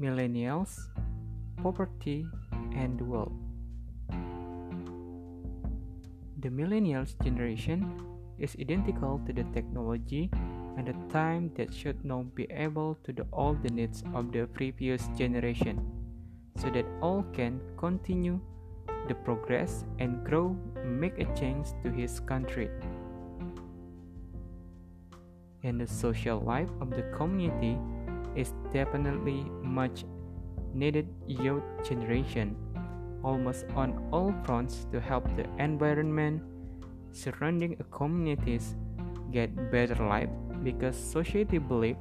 millennials, poverty, and the world. The millennials generation is identical to the technology and the time that should now be able to do all the needs of the previous generation so that all can continue the progress and grow make a change to his country and the social life of the community is definitely much needed youth generation almost on all fronts to help the environment surrounding communities get better life because society believe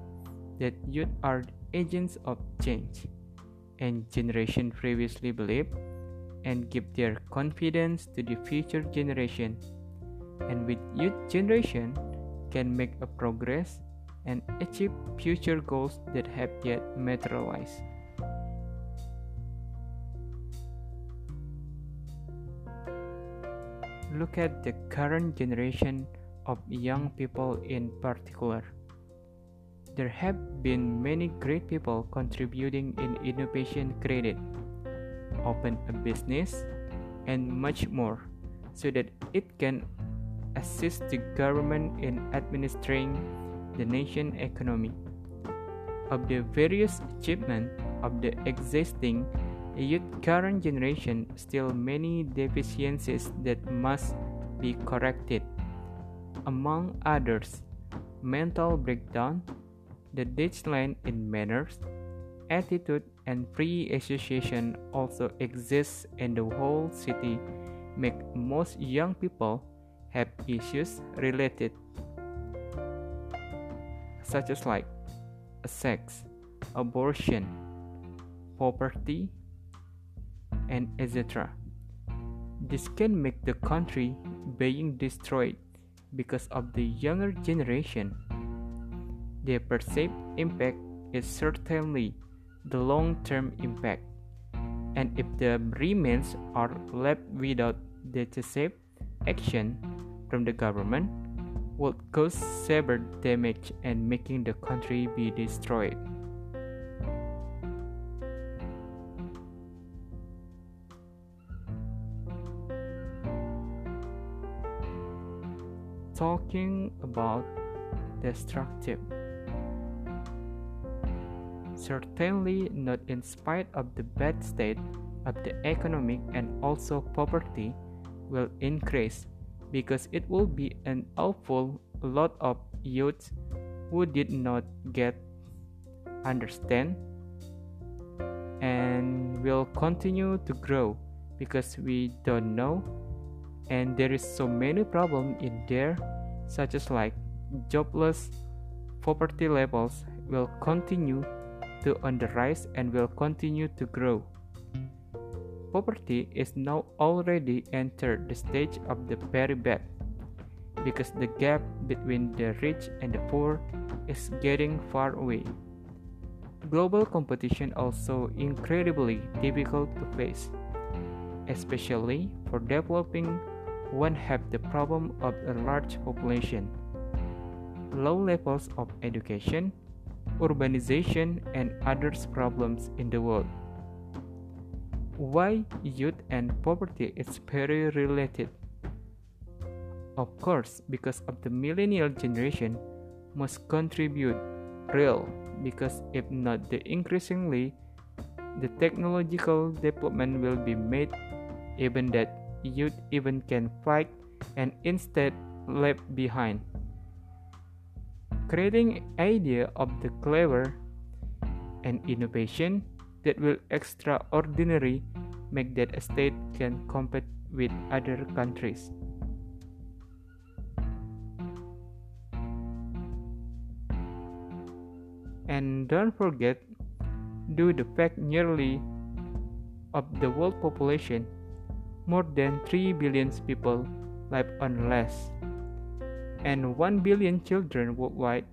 that youth are agents of change. And generation previously believe and give their confidence to the future generation. And with youth generation can make a progress and achieve future goals that have yet materialized. Look at the current generation of young people in particular. There have been many great people contributing in innovation credit, open a business, and much more so that it can assist the government in administering the nation economy. Of the various achievements of the existing youth current generation, still many deficiencies that must be corrected. Among others, mental breakdown, the decline in manners, attitude, and free association also exists in the whole city, make most young people have issues related such as like sex, abortion, poverty, and etc. This can make the country being destroyed because of the younger generation. The perceived impact is certainly the long-term impact, and if the remains are left without decisive action, from the government would cause severe damage and making the country be destroyed. Talking about destructive. Certainly not in spite of the bad state of the economic and also poverty will increase because it will be an awful lot of youths who did not get understand and will continue to grow because we don't know. And there is so many problem in there such as like jobless poverty levels will continue to on the rise and will continue to grow poverty is now already entered the stage of the very bad because the gap between the rich and the poor is getting far away. Global competition also incredibly difficult to face, especially for developing one have the problem of a large population, low levels of education, urbanization and others problems in the world why youth and poverty is very related. Of course, because of the millennial generation must contribute real because if not the increasingly the technological development will be made even that youth even can fight and instead left behind creating idea of the clever and innovation that will extraordinary make that a state can compete with other countries. And don't forget, due the fact nearly of the world population, more than 3 billion people live on less, and 1 billion children worldwide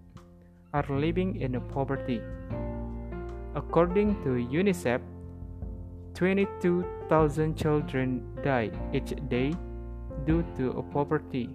are living in poverty. According to UNICEF, 22,000 children die each day due to poverty.